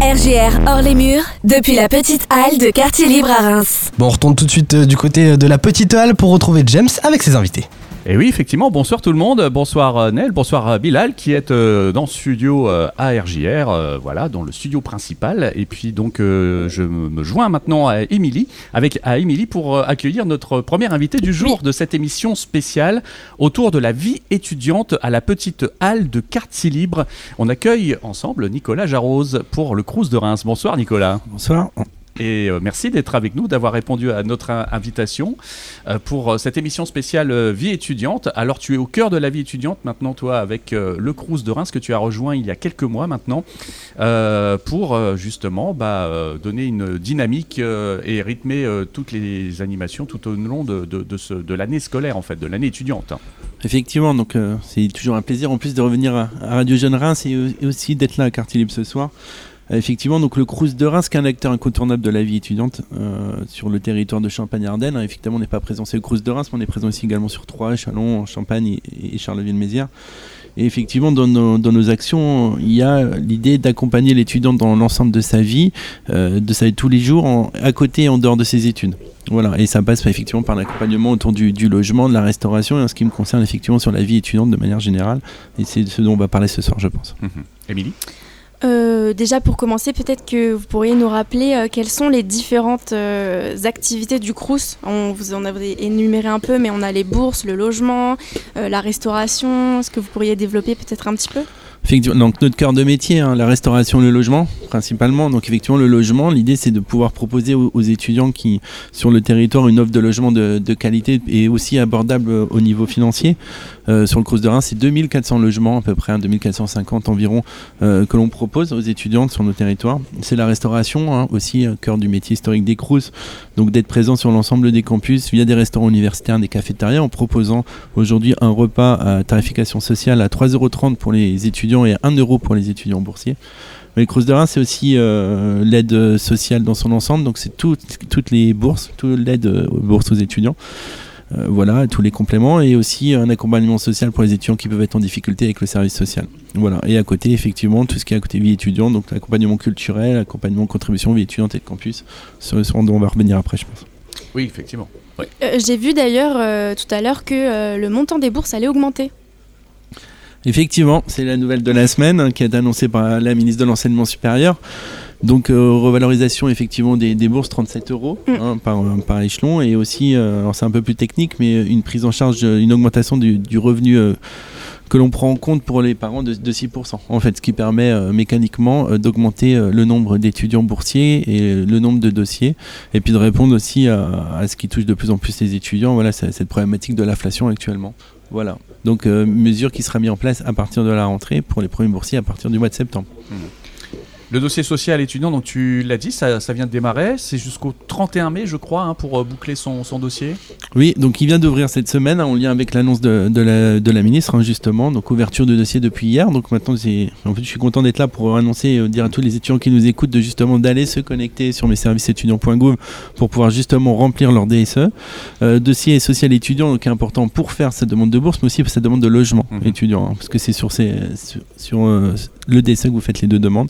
RGR hors les murs, depuis la petite halle de Quartier Libre à Reims. Bon, on retourne tout de suite euh, du côté de la petite halle pour retrouver James avec ses invités. Et oui, effectivement, bonsoir tout le monde. Bonsoir euh, Nel, bonsoir euh, Bilal qui est euh, dans le studio euh, ARJR, euh, voilà, dans le studio principal. Et puis donc, euh, je me joins maintenant à Émilie, avec à Émilie pour euh, accueillir notre premier invité du jour de cette émission spéciale autour de la vie étudiante à la petite halle de Quartier Libre. On accueille ensemble Nicolas Jarose pour le Crous de Reims. Bonsoir Nicolas. Bonsoir. Et euh, merci d'être avec nous, d'avoir répondu à notre in- invitation euh, pour euh, cette émission spéciale Vie étudiante. Alors tu es au cœur de la vie étudiante maintenant, toi, avec le Crous de Reims que tu as rejoint il y a quelques mois maintenant, pour justement bah, donner une dynamique et rythmer toutes les animations tout au long de, de, l'année scolaire, en fait, de l'année étudiante. Effectivement, donc c'est toujours un plaisir en plus de revenir à, Radio Jeune Reims et, et aussi d'être là à Quartier Libre ce soir. Euh, effectivement, donc le Crous de Reims, qui est un acteur incontournable de la vie étudiante euh, sur le territoire de Champagne-Ardenne. hein. effectivement, on n'est pas présent, c'est le Crous de Reims, mais on est présent aussi également sur Troyes, Chalon, Champagne et, Charleville-Mézières. Et effectivement, dans nos, actions, il y a l'idée d'accompagner l'étudiant dans l'ensemble de sa vie, euh, de sa vie tous les jours, à côté et en dehors de ses études. Voilà, et ça passe effectivement par l'accompagnement autour du, logement, de la restauration, et en ce qui me concerne effectivement sur la vie étudiante de manière générale. Et c'est ce dont on va parler ce soir, je pense. Mhm. Émilie? Euh, déjà pour commencer, peut-être que vous pourriez nous rappeler euh, quelles sont les différentes euh, activités du Crous. On vous en avez énuméré un peu, mais on a les bourses, le logement, euh, la restauration. Est-ce que vous pourriez développer peut-être un petit peu? Donc notre cœur de métier, hein, la restauration, le logement, principalement. Donc effectivement, le logement, l'idée c'est de pouvoir proposer aux, étudiants qui sur le territoire une offre de logement de, qualité et aussi abordable euh, au niveau financier. Euh, sur le Crous de Reims, c'est 2400 logements à peu près, hein, 2450 environ, euh, que l'on propose aux étudiants sur nos territoires. C'est la restauration, hein, aussi cœur du métier historique des Crous, donc d'être présent sur l'ensemble des campus via des restaurants universitaires, des cafétérias, en proposant aujourd'hui un repas à tarification sociale à 3,30€ pour les étudiants et à 1€ pour les étudiants boursiers. Mais le Crous de Reims, c'est aussi euh, l'aide sociale dans son ensemble, donc c'est tout- toutes les bourses, toute l'aide aux bourses aux étudiants. Euh, voilà, tous les compléments et aussi un accompagnement social pour les étudiants qui peuvent être en difficulté avec le service social. Voilà, et à côté, effectivement, tout ce qui est à côté vie étudiante, donc l'accompagnement culturel, accompagnement contribution vie étudiante et de campus, sur ce dont on va revenir après, je pense. Oui, effectivement. Oui. Euh, J'ai vu d'ailleurs euh, tout à l'heure que euh, le montant des bourses allait augmenter. Effectivement, c'est la nouvelle de la semaine hein, qui a été annoncée par la ministre de l'Enseignement supérieur. Donc euh, revalorisation effectivement des, des bourses 37 euros Mm. hein, par, par échelon et aussi, euh, alors c'est un peu plus technique, mais une prise en charge, euh, une augmentation du, du revenu euh, que l'on prend en compte pour les parents de, de 6%. En fait, ce qui permet euh, mécaniquement euh, d'augmenter euh, le nombre d'étudiants boursiers et le nombre de dossiers et puis de répondre aussi à, ce qui touche de plus en plus les étudiants, voilà, cette problématique de l'inflation actuellement. Voilà. Donc, mesure qui sera mise en place à partir de la rentrée pour les premiers boursiers à partir du mois de septembre. Le dossier social étudiant, donc tu l'as dit, ça, ça vient de démarrer. C'est jusqu'au 31 mai, je crois, hein, pour euh, boucler son, son dossier. Oui, donc il vient d'ouvrir cette semaine hein, en lien avec l'annonce de, de la, de la ministre, hein, justement. Donc, ouverture de dossier depuis hier. Donc, maintenant, en fait, je suis content d'être là pour annoncer, euh, dire à tous les étudiants qui nous écoutent de justement d'aller se connecter sur mes services étudiants.gouv pour pouvoir justement remplir leur DSE. Euh, dossier social étudiant, donc important pour faire cette demande de bourse, mais aussi pour cette demande de logement Mhm. étudiant, parce que c'est sur, ces, sur, sur, euh, le DSE que vous faites les deux demandes.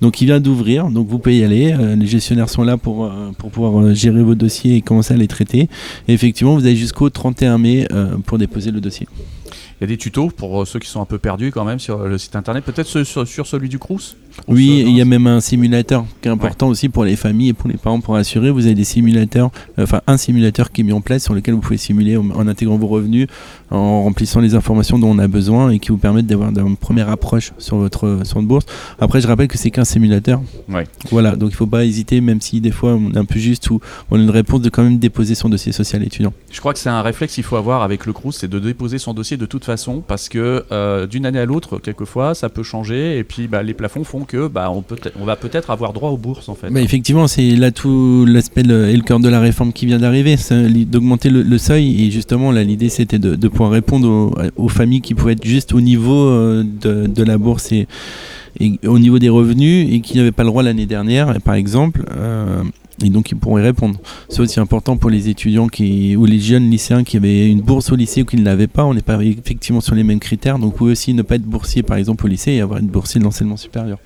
Donc il vient d'ouvrir, donc vous pouvez y aller. Euh, les gestionnaires sont là pour, euh, pour pouvoir euh, gérer vos dossiers et commencer à les traiter. Et effectivement, vous avez jusqu'au 31 mai pour déposer le dossier. Il y a des tutos pour euh, ceux qui sont un peu perdus quand même sur le site internet. Peut-être sur, sur celui du Crous Ou Oui, il y a même un simulateur qui est important aussi pour les familles et pour les parents pour assurer. Vous avez des simulateurs, euh, enfin un simulateur qui est mis en place sur lequel vous pouvez simuler en, en intégrant vos revenus, en remplissant les informations dont on a besoin et qui vous permettent d'avoir d'avoir une première approche sur votre, sur votre bourse. Après, je rappelle que c'est qu'un simulateur. Ouais. Voilà, donc il ne faut pas hésiter, même si des fois on est un peu juste ou on a une réponse, de quand même déposer son dossier social étudiant. Je crois que c'est un réflexe qu'il faut avoir avec le Crous, c'est de déposer son dossier de toute façon parce que euh, d'une année à l'autre, quelquefois, ça peut changer et puis bah, les plafonds font que bah, on, peut on va peut-être avoir droit aux bourses en fait. Effectivement, c'est là tout l'aspect et le cœur de la réforme qui vient d'arriver, d'augmenter le, seuil. Et justement, là, l'idée c'était de, pouvoir répondre aux, familles qui pouvaient être juste au niveau euh, de, la bourse et, et au niveau des revenus et qui n'avaient pas le droit l'année dernière, par exemple. euh, et donc ils pourront y répondre. C'est aussi important pour les étudiants qui, ou les jeunes lycéens qui avaient une bourse au lycée ou qui ne l'avaient pas. On n'est pas effectivement sur les mêmes critères. Donc, vous pouvez aussi ne pas être boursier, par exemple, au lycée et avoir une boursier de l'enseignement supérieur.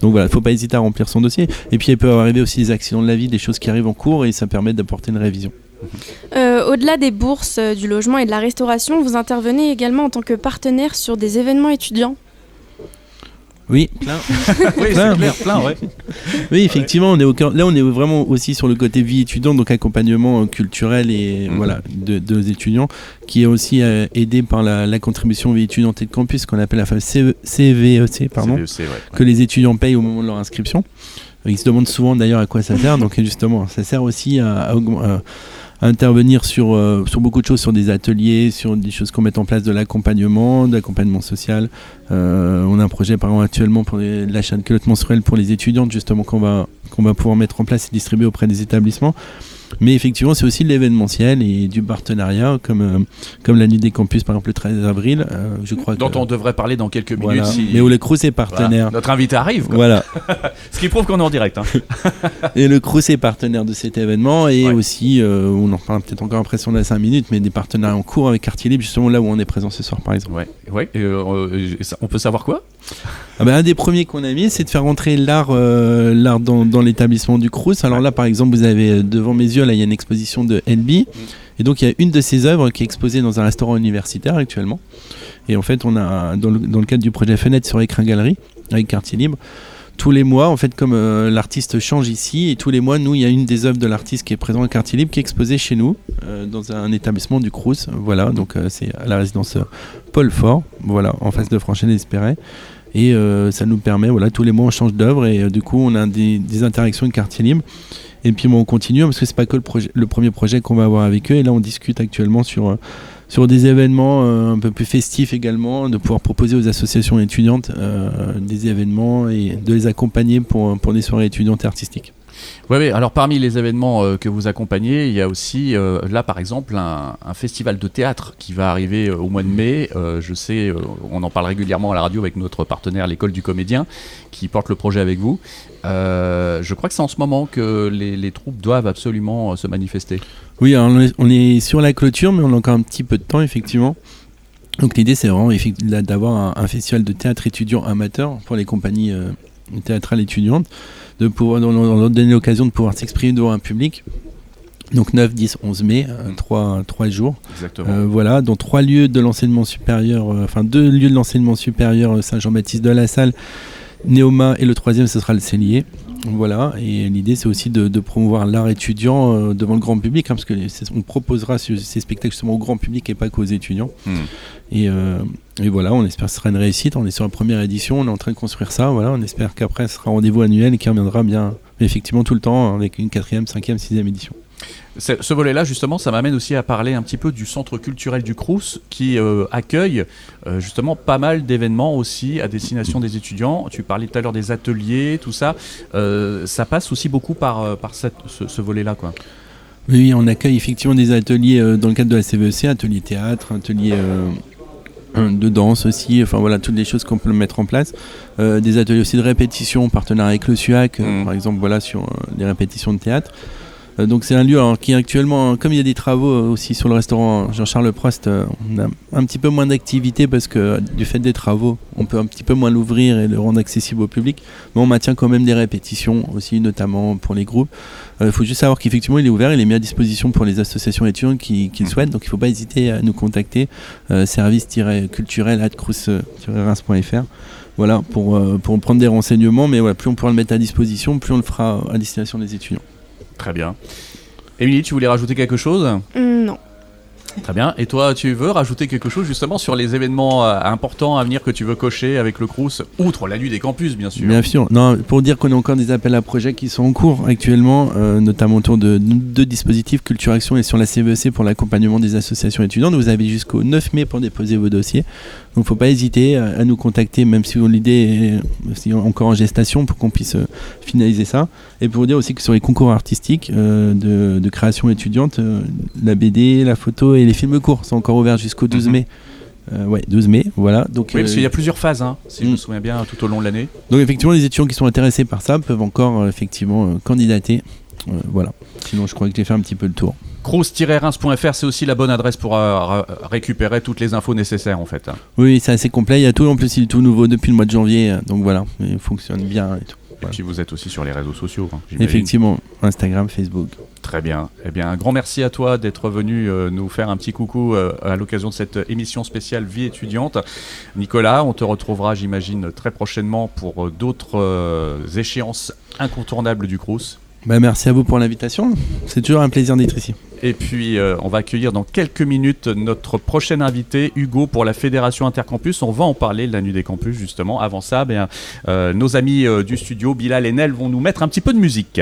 Donc voilà, il ne faut pas hésiter à remplir son dossier. Et puis, il peut arriver aussi des accidents de la vie, des choses qui arrivent en cours et ça permet d'apporter une révision. Euh, Au-delà des bourses, euh, du logement et de la restauration, vous intervenez également en tant que partenaire sur des événements étudiants. Oui, oui, Plein. clair, plein, ouais. oui, effectivement, on est au cœur- là on est vraiment aussi sur le côté vie étudiante, donc accompagnement euh, culturel et Mhm. voilà de, de nos étudiants, qui est aussi euh, aidé par la, la contribution vie étudiante et de campus qu'on appelle la fameuse CE CVEC, pardon, CVEC, ouais. que les étudiants payent au moment de leur inscription. Ils se demandent souvent d'ailleurs à quoi ça sert, donc justement, ça sert aussi à, à à- à intervenir sur, euh, sur beaucoup de choses, sur des ateliers, sur des choses qu'on met en place de l'accompagnement, de l'accompagnement social. Euh, on a un projet par exemple actuellement pour l'achat de culottes menstruelles pour les étudiantes justement qu'on va, qu'on va pouvoir mettre en place et distribuer auprès des établissements. Mais effectivement, c'est aussi de l'événementiel et du partenariat, comme, euh, comme la nuit des campus par exemple le 13 avril. euh, je crois Dont que, on devrait parler dans quelques minutes. voilà. si- Mais où le CRUS est Voilà. partenaire. Notre invité arrive, quoi. Voilà. ce qui prouve qu'on est en direct. hein. Et le CRUS est partenaire de cet événement et Ouais. aussi, euh, on en reparlera peut-être encore après si on a 5 minutes, mais des partenariats en cours avec Quartier Libre, justement là où on est présent ce soir par exemple. Ouais, ouais. et, euh, on peut savoir quoi? Ah bah, un des premiers qu'on a mis, c'est de faire rentrer l'art l'art dans, dans l'établissement du Crous. Alors là, par exemple, vous avez devant mes yeux, là, il y a une exposition de LB. Et donc, il y a une de ses œuvres qui est exposée dans un restaurant universitaire actuellement. Et en fait, on a, dans le, dans le cadre du projet Fenêtre sur Écrin Galerie, avec Quartier Libre, tous les mois, en fait, comme euh, l'artiste change ici, et tous les mois, nous, il y a une des œuvres de l'artiste qui est présente à Quartier Libre qui est exposée chez nous, euh, dans un établissement du Crous. Voilà, donc euh, c'est à la résidence Paul Fort, voilà, en face de Franchel Espéret. Et euh, ça nous permet, voilà, tous les mois on change d'œuvre et euh, du coup on a des, interactions avec Quartier Libre. Et puis bon, on continue parce que c'est pas que le, projet, le premier projet qu'on va avoir avec eux. Et là on discute actuellement sur, euh, sur des événements un peu plus festifs également, de pouvoir proposer aux associations étudiantes des événements et de les accompagner pour, pour des soirées étudiantes et artistiques. Oui, oui. Alors parmi les événements euh, que vous accompagnez, il y a aussi euh, là par exemple un, un festival de théâtre qui va arriver euh, au mois de mai. Euh, je sais, on en parle régulièrement à la radio avec notre partenaire l'école du comédien qui porte le projet avec vous. Je crois que c'est en ce moment que les, les troupes doivent absolument se manifester. Oui, alors on est, on est sur la clôture, mais on a encore un petit peu de temps, effectivement. Donc l'idée, c'est vraiment d'avoir un, un festival de théâtre étudiant amateur pour les compagnies euh, théâtrales étudiantes, de pouvoir on leur donner l'occasion de pouvoir s'exprimer devant un public. Donc 9, 10, 11 mai, euh, trois, trois jours. Exactement. Euh, voilà, dans trois lieux de l'enseignement supérieur, euh, enfin deux lieux de l'enseignement supérieur euh, Saint-Jean-Baptiste de la Salle, Néoma et le troisième ce sera le Cellier. Voilà, et l'idée c'est aussi de, de promouvoir l'art étudiant euh, devant le grand public, hein, parce que c'est- on proposera ce- ces spectacles justement au grand public et pas qu'aux étudiants. Hmm. Et, euh, et voilà, on espère que ce sera une réussite. On est sur la première édition, on est en train de construire ça. Voilà, on espère qu'après ce sera un rendez-vous annuel et qui reviendra bien, effectivement tout le temps avec une quatrième, cinquième, sixième édition. Ce volet-là, justement, ça m'amène aussi à parler un petit peu du centre culturel du Crous qui euh, accueille euh, justement pas mal d'événements aussi à destination des étudiants. Tu parlais tout à l'heure des ateliers, tout ça. Euh, ça passe aussi beaucoup par, par cette- ce, ce volet-là, quoi. Oui, on accueille effectivement des ateliers dans le cadre de la CVEC, ateliers théâtre, ateliers de danse aussi, enfin voilà, toutes les choses qu'on peut mettre en place. Des ateliers aussi de répétition, en partenariat avec le SUAC, Mhm. par exemple, voilà, sur les répétitions de théâtre. Euh, donc c'est un lieu alors, qui actuellement, comme il y a des travaux euh, aussi sur le restaurant Jean-Charles Prost, euh, on a un petit peu moins d'activité parce que du fait des travaux, on peut un petit peu moins l'ouvrir et le rendre accessible au public. Mais on maintient quand même des répétitions aussi, notamment pour les groupes. Il faut juste savoir qu'effectivement il est ouvert, il est mis à disposition pour les associations étudiantes qui, le souhaitent, donc il ne faut pas hésiter à nous contacter, service-culturel reims.fr. Voilà, pour, pour prendre des renseignements, mais voilà, plus on pourra le mettre à disposition, plus on le fera à destination des étudiants. Très bien. Émilie, tu voulais rajouter quelque chose? Hum, non. Très bien. Et toi, tu veux rajouter quelque chose justement sur les événements euh, importants à venir que tu veux cocher avec le Crous, outre la nuit des campus, bien sûr? Bien sûr. Non, pour dire qu'on a encore des appels à projets qui sont en cours actuellement, euh, notamment autour de deux dispositifs Culture Action et sur la CVEC pour l'accompagnement des associations étudiantes. Vous avez jusqu'au 9 mai pour déposer vos dossiers. Donc, faut pas hésiter à, à nous contacter, même si l'idée est encore en gestation, pour qu'on puisse euh, finaliser ça. Et pour vous dire aussi que sur les concours artistiques euh, de, de création étudiante, euh, la BD, la photo et les films courts sont encore ouverts jusqu'au 12 Mhm. mai. Euh, ouais, 12 mai, voilà. Donc, Oui, parce euh, qu'il y a plusieurs phases, hein, si je me Mm. souviens bien, tout au long de l'année. donc effectivement, les étudiants qui sont intéressés par ça peuvent encore euh, effectivement euh, candidater Euh, voilà. Sinon, je crois que j'ai fait un petit peu le tour. Crous-reims.fr, c'est aussi la bonne adresse pour euh, récupérer toutes les infos nécessaires en fait. Oui, c'est assez complet. Il y a tout, en plus, il est tout nouveau depuis le mois de janvier. euh, Donc voilà, il fonctionne bien et tout. Et puis vous êtes aussi sur les réseaux sociaux. hein. Effectivement, Instagram, Facebook. Très bien. Eh bien, un grand merci à toi d'être venu euh, nous faire un petit coucou euh, à l'occasion de cette émission spéciale Vie étudiante. Nicolas, on te retrouvera, j'imagine, très prochainement pour euh, d'autres échéances incontournables du Crous. Bah, merci à vous pour l'invitation. C'est toujours un plaisir d'être ici. Et puis, euh, on va accueillir dans quelques minutes notre prochain invité, Hugo, pour la Fédération Intercampus. On va en parler de la nuit des campus, justement. Avant ça, bien, euh, nos amis euh, du studio, Bilal et Nel, vont nous mettre un petit peu de musique.